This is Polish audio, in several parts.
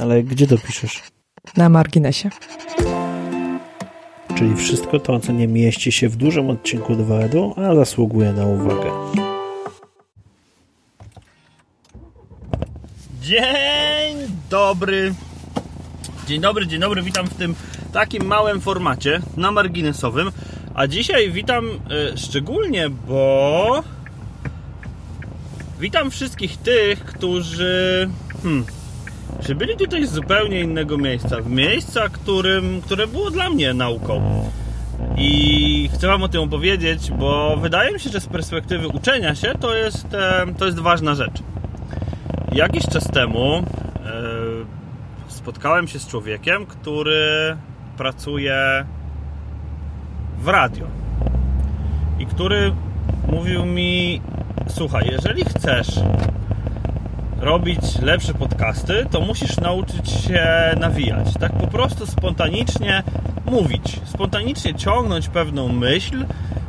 Ale gdzie to piszesz? Na marginesie. Czyli wszystko to, co nie mieści się w dużym odcinku 2 edu, a zasługuje na uwagę. Dzień dobry. Dzień dobry, dzień dobry. Witam w tym takim małym formacie na marginesowym. A dzisiaj witam y, szczególnie, bo witam wszystkich tych, którzy hmm, przybyli tutaj z zupełnie innego miejsca. W miejsca, którym, które było dla mnie nauką. I chcę Wam o tym opowiedzieć, bo wydaje mi się, że z perspektywy uczenia się to jest, to jest ważna rzecz. Jakiś czas temu e, spotkałem się z człowiekiem, który pracuje w radio i który mówił mi: Słuchaj, jeżeli chcesz robić lepsze podcasty, to musisz nauczyć się nawijać. Tak po prostu spontanicznie mówić, spontanicznie ciągnąć pewną myśl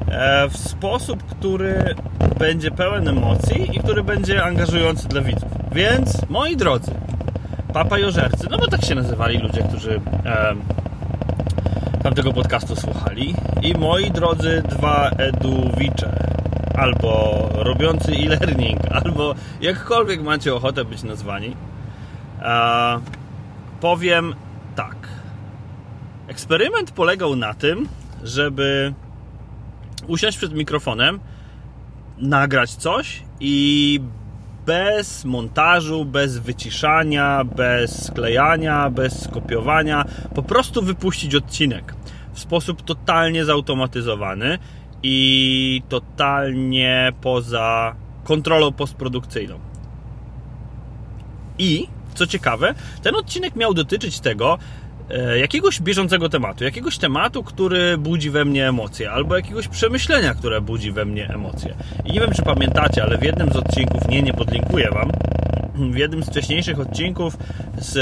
e, w sposób, który będzie pełen emocji i który będzie angażujący dla widzów. Więc, moi drodzy, papajożercy, no bo tak się nazywali ludzie, którzy e, tamtego podcastu słuchali, i moi drodzy dwa eduwicze, albo robiący e-learning, albo jakkolwiek macie ochotę być nazwani, e, powiem tak. Eksperyment polegał na tym, żeby usiąść przed mikrofonem, nagrać coś i bez montażu, bez wyciszania, bez sklejania, bez skopiowania, po prostu wypuścić odcinek w sposób totalnie zautomatyzowany i totalnie poza kontrolą postprodukcyjną. I, co ciekawe, ten odcinek miał dotyczyć tego, e, jakiegoś bieżącego tematu, jakiegoś tematu, który budzi we mnie emocje, albo jakiegoś przemyślenia, które budzi we mnie emocje. I nie wiem, czy pamiętacie, ale w jednym z odcinków, nie, nie podlinkuję Wam, w jednym z wcześniejszych odcinków z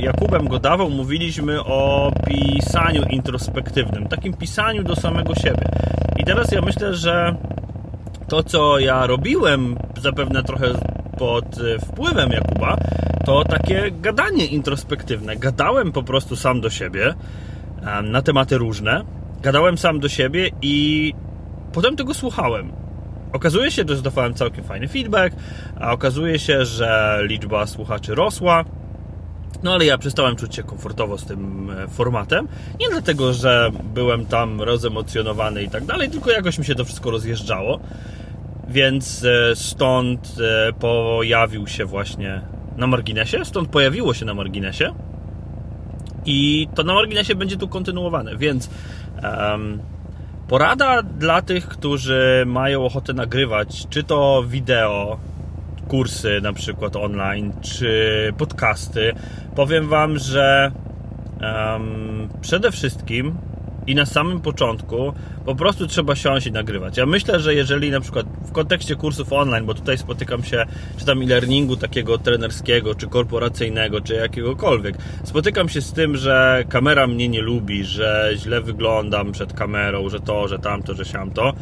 Jakubem Godawą mówiliśmy o pisaniu introspektywnym, takim pisaniu do samego siebie. Teraz ja myślę, że to, co ja robiłem, zapewne trochę pod wpływem Jakuba, to takie gadanie introspektywne. Gadałem po prostu sam do siebie na tematy różne. Gadałem sam do siebie i potem tego słuchałem. Okazuje się, że dostawałem całkiem fajny feedback, a okazuje się, że liczba słuchaczy rosła. No ale ja przestałem czuć się komfortowo z tym formatem. Nie dlatego, że byłem tam rozemocjonowany i tak dalej, tylko jakoś mi się to wszystko rozjeżdżało. Więc stąd pojawił się właśnie na marginesie, stąd pojawiło się na marginesie. I to na marginesie będzie tu kontynuowane, więc um, porada dla tych, którzy mają ochotę nagrywać, czy to wideo, kursy na przykład online, czy podcasty. Powiem Wam, że um, przede wszystkim i na samym początku po prostu trzeba siąść i nagrywać. Ja myślę, że jeżeli na przykład w kontekście kursów online, bo tutaj spotykam się, czy tam e-learningu takiego trenerskiego, czy korporacyjnego, czy jakiegokolwiek, spotykam się z tym, że kamera mnie nie lubi, że źle wyglądam przed kamerą, że to, że tamto, że siamto.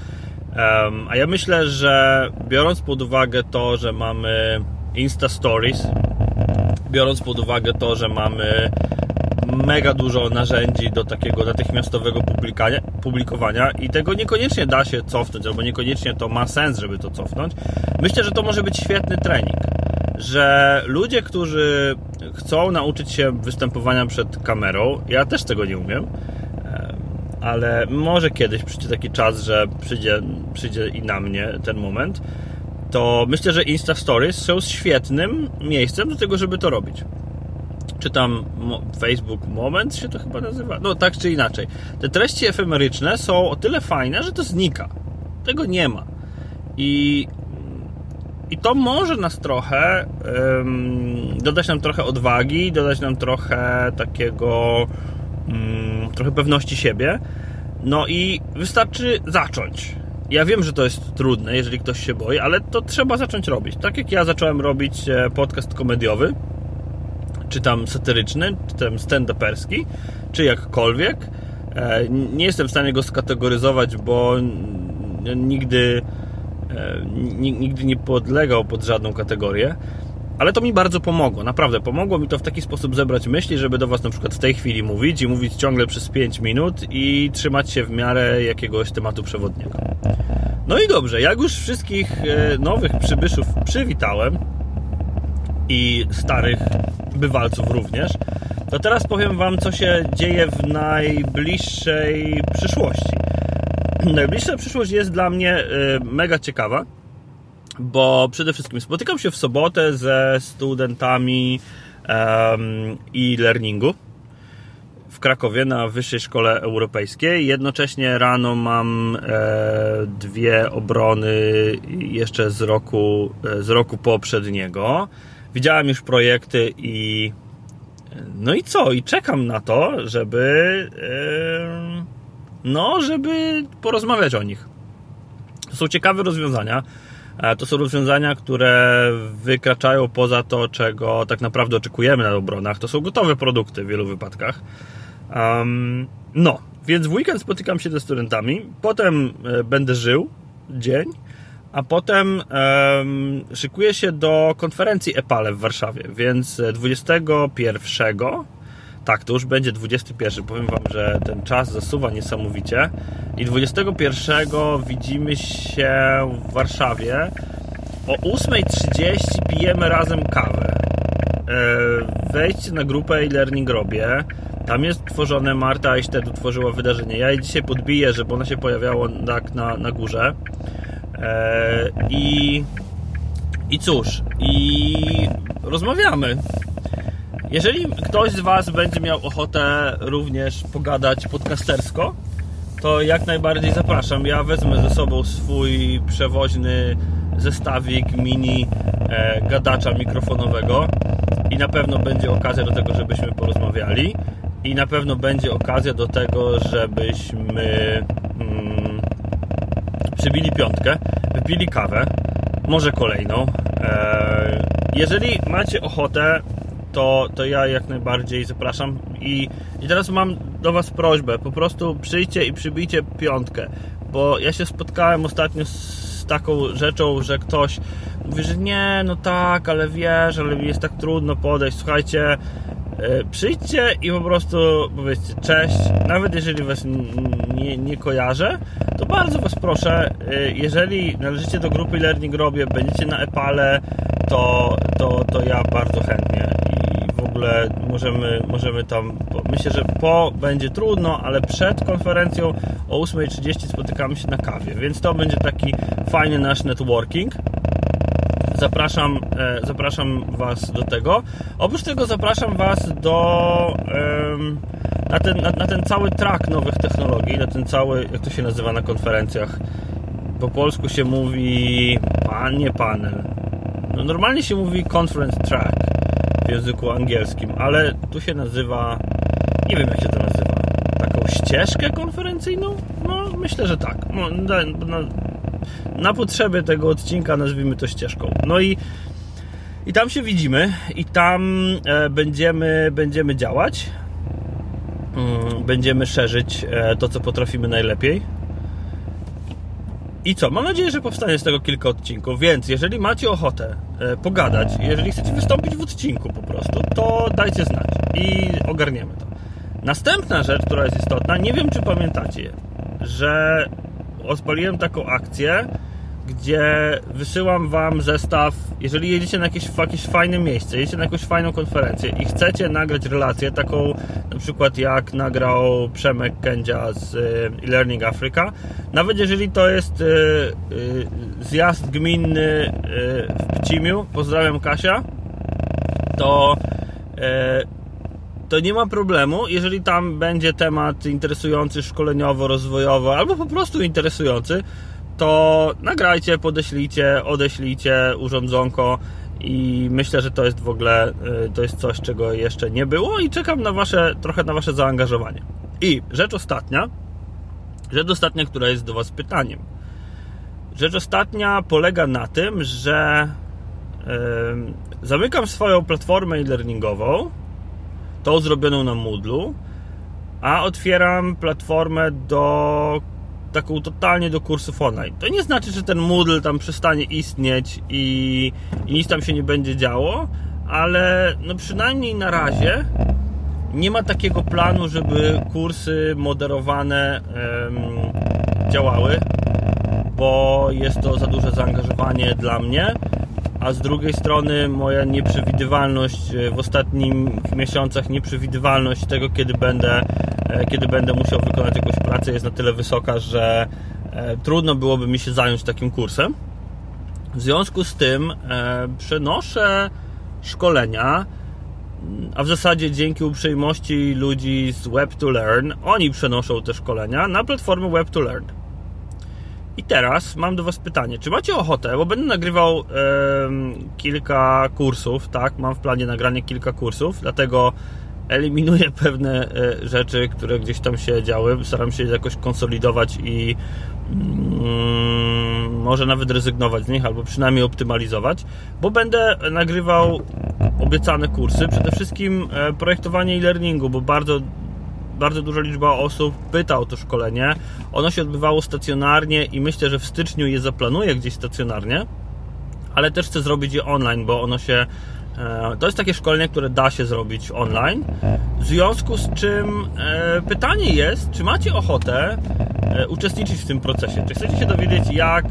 A ja myślę, że biorąc pod uwagę to, że mamy Insta Stories, biorąc pod uwagę to, że mamy mega dużo narzędzi do takiego natychmiastowego publikowania i tego niekoniecznie da się cofnąć, albo niekoniecznie to ma sens, żeby to cofnąć. Myślę, że to może być świetny trening. Że ludzie, którzy chcą nauczyć się występowania przed kamerą, ja też tego nie umiem, ale może kiedyś przyjdzie taki czas, że przyjdzie, przyjdzie i na mnie ten moment, to myślę, że Insta Stories są świetnym miejscem do tego, żeby to robić czy tam Facebook Moment się to chyba nazywa. No tak czy inaczej. Te treści efemeryczne są o tyle fajne, że to znika. Tego nie ma. I, i to może nas trochę um, dodać nam trochę odwagi, dodać nam trochę takiego um, trochę pewności siebie. No i wystarczy zacząć. Ja wiem, że to jest trudne, jeżeli ktoś się boi, ale to trzeba zacząć robić. Tak jak ja zacząłem robić e, podcast komediowy, czy tam satyryczny, czy tam stand-uperski, czy jakkolwiek. E, nie jestem w stanie go skategoryzować, bo nigdy, e, nigdy nie podlegał pod żadną kategorię, Ale to mi bardzo pomogło, naprawdę pomogło mi to w taki sposób zebrać myśli, żeby do Was na przykład w tej chwili mówić i mówić ciągle przez 5 minut i trzymać się w miarę jakiegoś tematu przewodniego. No i dobrze, jak już wszystkich e, nowych przybyszów przywitałem i starych bywalców również, to teraz powiem Wam, co się dzieje w najbliższej przyszłości. Najbliższa przyszłość jest dla mnie e, mega ciekawa bo przede wszystkim spotykam się w sobotę ze studentami e-learningu w Krakowie na Wyższej Szkole Europejskiej. Jednocześnie rano mam e, dwie obrony jeszcze z roku, e, z roku poprzedniego. Widziałem już projekty i no i co? I czekam na to, żeby no, żeby porozmawiać o nich. To są ciekawe rozwiązania. E, to są rozwiązania, które wykraczają poza to, czego tak naprawdę oczekujemy na obronach. To są gotowe produkty w wielu wypadkach. Um, no, więc w weekend spotykam się ze studentami, potem e, będę żył dzień, a potem um, szykuję się do konferencji EPALE w Warszawie, więc 21 tak, to już będzie 21. Powiem Wam, że ten czas zasuwa niesamowicie. I 21 widzimy się w Warszawie. O 8.30 pijemy razem kawę. E, wejdźcie na grupę e-learning robię. Tam jest tworzone, Marta i wtedy tworzyła wydarzenie. Ja je dzisiaj podbiję, żeby ono się pojawiało tak na, na górze. E, I, I cóż, i rozmawiamy. Jeżeli ktoś z Was będzie miał ochotę również pogadać podcastersko, to jak najbardziej zapraszam. Ja wezmę ze sobą swój przewoźny zestawik mini e, gadacza mikrofonowego i na pewno będzie okazja do tego, żebyśmy porozmawiali i na pewno będzie okazja do tego, żebyśmy mm, przybili piątkę, wypili kawę, może kolejną. E, jeżeli macie ochotę to, to ja jak najbardziej zapraszam. I, I teraz mam do Was prośbę: po prostu przyjdźcie i przybijcie piątkę, bo ja się spotkałem ostatnio z taką rzeczą, że ktoś mówi, że nie, no tak, ale wiesz, ale jest tak trudno podejść. Słuchajcie, e, przyjdźcie i po prostu powiedzcie cześć, nawet jeżeli Was nie, nie kojarzę, to bardzo Was proszę, e, jeżeli należycie do grupy Learning Robię, będziecie na Epale, to, to, to ja bardzo chętnie ogóle możemy, możemy tam, myślę, że po będzie trudno, ale przed konferencją o 8.30 spotykamy się na kawie, więc to będzie taki fajny nasz networking. Zapraszam, e, zapraszam Was do tego. Oprócz tego zapraszam Was do na ten, na, na ten cały track nowych technologii, na ten cały, jak to się nazywa na konferencjach. Po polsku się mówi pan, nie panel. No normalnie się mówi conference track w języku angielskim, ale tu się nazywa, nie wiem jak się to nazywa, taką ścieżkę konferencyjną? No, myślę, że tak. No, na, na, na potrzeby tego odcinka nazwijmy to ścieżką. No i i tam się widzimy i tam e, będziemy, będziemy działać. Mm, będziemy szerzyć e, to, co potrafimy najlepiej. I co? Mam nadzieję, że powstanie z tego kilka odcinków, więc jeżeli macie ochotę e, pogadać, jeżeli chcecie wystąpić w odcinku po prostu, to dajcie znać i ogarniemy to. Następna rzecz, która jest istotna, nie wiem czy pamiętacie, że odpaliłem taką akcję, gdzie wysyłam Wam zestaw, jeżeli jedziecie na jakieś, jakieś fajne miejsce, jedziecie na jakąś fajną konferencję i chcecie nagrać relację, taką na przykład jak nagrał Przemek Kędzia z y, e-Learning Africa, nawet jeżeli to jest y, y, zjazd gminny w Pcimiu, pozdrawiam Kasia, to to nie ma problemu, jeżeli tam będzie temat interesujący szkoleniowo, rozwojowo, albo po prostu interesujący, to nagrajcie, podeślijcie, odeślijcie urządzonko i myślę, że to jest w ogóle y, to jest coś, czego jeszcze nie było i czekam na wasze, trochę na wasze zaangażowanie. I rzecz ostatnia, rzecz ostatnia, która jest do was pytaniem. Rzecz ostatnia polega na tym, że yy, zamykam swoją platformę e-learningową, tą zrobioną na Moodlu, a otwieram platformę do taką totalnie do kursów online. To nie znaczy, że ten Moodle tam przestanie istnieć i, i nic tam się nie będzie działo, ale no przynajmniej na razie nie ma takiego planu, żeby kursy moderowane działały, bo jest to za duże zaangażowanie dla mnie a z drugiej strony moja nieprzewidywalność e, w ostatnich miesiącach, nieprzewidywalność tego, kiedy będę, e, kiedy będę musiał wykonać jakąś pracę jest na tyle wysoka, że e, trudno byłoby mi się zająć takim kursem. W związku z tym przenoszę szkolenia, a w zasadzie dzięki uprzejmości ludzi z Web to Learn, oni przenoszą te szkolenia na platformę Web to Learn. I teraz mam do Was pytanie, czy macie ochotę, bo będę nagrywał e, kilka kursów, tak? Mam w planie nagranie kilka kursów, dlatego eliminuję pewne e, rzeczy, które gdzieś tam się działy. Staram się jakoś konsolidować i mm, może nawet rezygnować z nich, albo przynajmniej optymalizować, bo będę nagrywał obiecane kursy. Przede wszystkim e, projektowanie e-learningu, bo bardzo bardzo duża liczba osób pyta o to szkolenie. Ono się odbywało stacjonarnie i myślę, że w styczniu je zaplanuję gdzieś stacjonarnie, ale też chcę zrobić je online, bo ono się e, to jest takie szkolenie, które da się zrobić online. W związku z czym e, pytanie jest, czy macie ochotę e, uczestniczyć w tym procesie? Czy chcecie się dowiedzieć, jak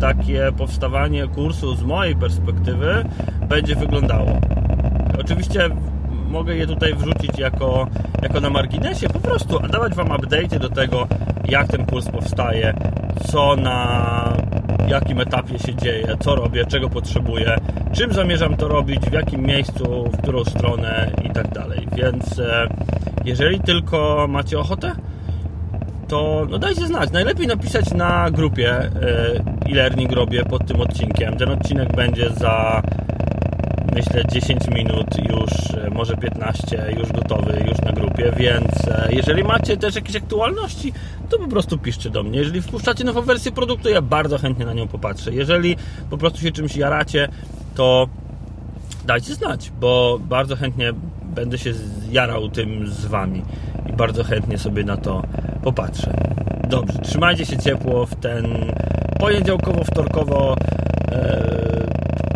takie powstawanie kursu z mojej perspektywy będzie wyglądało? Oczywiście mogę je tutaj wrzucić jako, jako na marginesie, po prostu dawać Wam update do tego, jak ten kurs powstaje, co na jakim etapie się dzieje, co robię, czego potrzebuję, czym zamierzam to robić, w jakim miejscu, w którą stronę i tak dalej. Więc e, jeżeli tylko macie ochotę, to no dajcie znać. Najlepiej napisać na grupie e, e-learning robię pod tym odcinkiem. Ten odcinek będzie za myślę 10 minut już, e, może 15 już gotowy, już na grupie, więc e, jeżeli macie też jakieś aktualności, to po prostu piszcie do mnie. Jeżeli wpuszczacie nową wersję produktu, ja bardzo chętnie na nią popatrzę. Jeżeli po prostu się czymś jaracie, to dajcie znać, bo bardzo chętnie będę się jarał tym z Wami i bardzo chętnie sobie na to popatrzę. Dobrze, trzymajcie się ciepło w ten poniedziałkowo-wtorkowo e,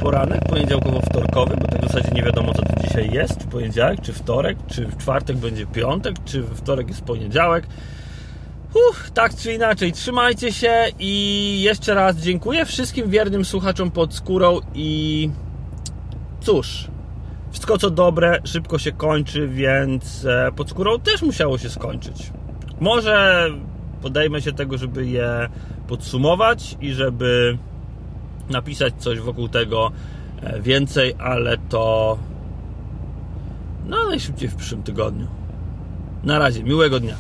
poranek w zasadzie nie wiadomo co to dzisiaj jest, czy poniedziałek, czy wtorek, czy w czwartek będzie piątek, czy wtorek jest poniedziałek. Uff, tak czy inaczej, trzymajcie się i jeszcze raz dziękuję wszystkim wiernym słuchaczom pod skórą i cóż, wszystko co dobre szybko się kończy, więc e, pod skórą też musiało się skończyć. Może podejmę się tego, żeby je podsumować i żeby napisać coś wokół tego więcej, ale to no najszybciej w przyszłym tygodniu. Na razie, miłego dnia.